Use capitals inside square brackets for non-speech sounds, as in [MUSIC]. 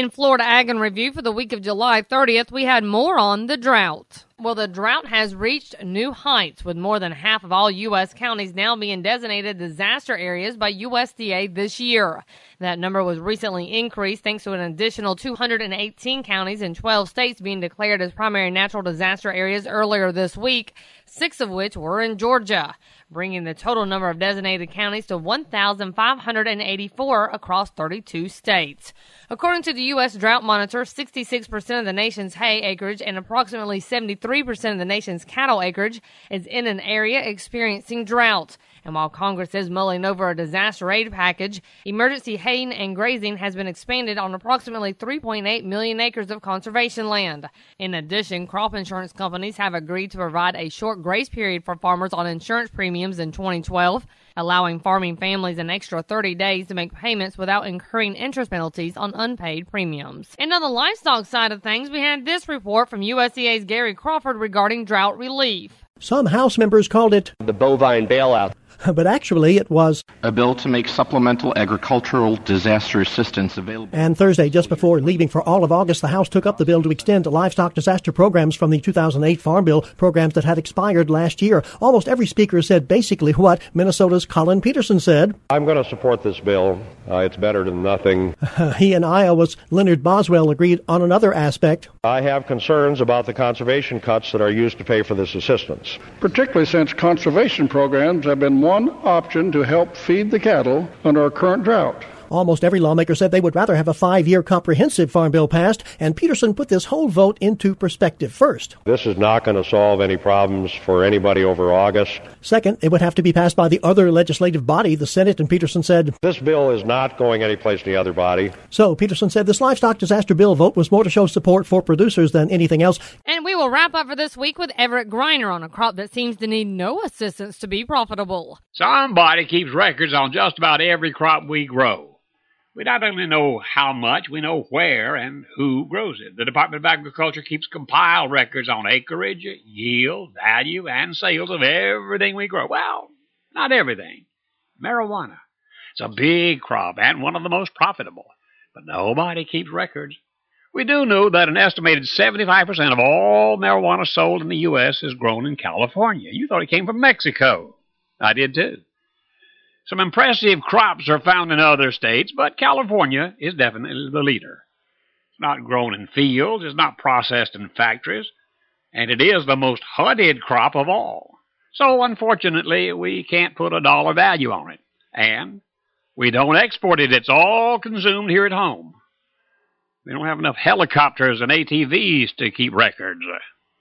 In Florida Ag and Review for the week of July 30th, we had more on the drought. Well, the drought has reached new heights with more than half of all U.S. counties now being designated disaster areas by USDA this year. That number was recently increased thanks to an additional 218 counties in 12 states being declared as primary natural disaster areas earlier this week, six of which were in Georgia, bringing the total number of designated counties to 1,584 across 32 states. According to the U.S. Drought Monitor, 66% of the nation's hay acreage and approximately 73% of the nation's cattle acreage is in an area experiencing drought. And while Congress is mulling over a disaster aid package, emergency haying and grazing has been expanded on approximately 3.8 million acres of conservation land. In addition, crop insurance companies have agreed to provide a short grace period for farmers on insurance premiums in 2012, allowing farming families an extra 30 days to make payments without incurring interest penalties on unpaid premiums. And on the livestock side of things, we had this report from USDA's Gary Crawford regarding drought relief. Some House members called it the bovine bailout. [LAUGHS] but actually it was a bill to make supplemental agricultural disaster assistance available. And Thursday, just before leaving for all of August, the House took up the bill to extend livestock disaster programs from the 2008 Farm Bill, programs that had expired last year. Almost every speaker said basically what Minnesota's Collin Peterson said. I'm going to support this bill. Uh, it's better than nothing. [LAUGHS] he and Iowa's Leonard Boswell agreed on another aspect. I have concerns about the conservation cuts that are used to pay for this assistance. Particularly since conservation programs have been one option to help feed the cattle under our current drought. Almost every lawmaker said they would rather have a five year comprehensive farm bill passed, and Peterson put this whole vote into perspective first. This is not going to solve any problems for anybody over August. Second, it would have to be passed by the other legislative body, the Senate, and Peterson said, This bill is not going anyplace in the other body. So Peterson said this livestock disaster bill vote was more to show support for producers than anything else. And we will wrap up for this week with Everett Griner on a crop that seems to need no assistance to be profitable. Somebody keeps records on just about every crop we grow. We not only know how much, we know where and who grows it. The Department of Agriculture keeps compiled records on acreage, yield, value, and sales of everything we grow. Well, not everything. Marijuana. It's a big crop and one of the most profitable, but nobody keeps records. We do know that an estimated 75% of all marijuana sold in the U.S. is grown in California. You thought it came from Mexico. I did too. Some impressive crops are found in other states, but California is definitely the leader. It's not grown in fields, it's not processed in factories, and it is the most hunted crop of all. So, unfortunately, we can't put a dollar value on it. And we don't export it, it's all consumed here at home. We don't have enough helicopters and ATVs to keep records.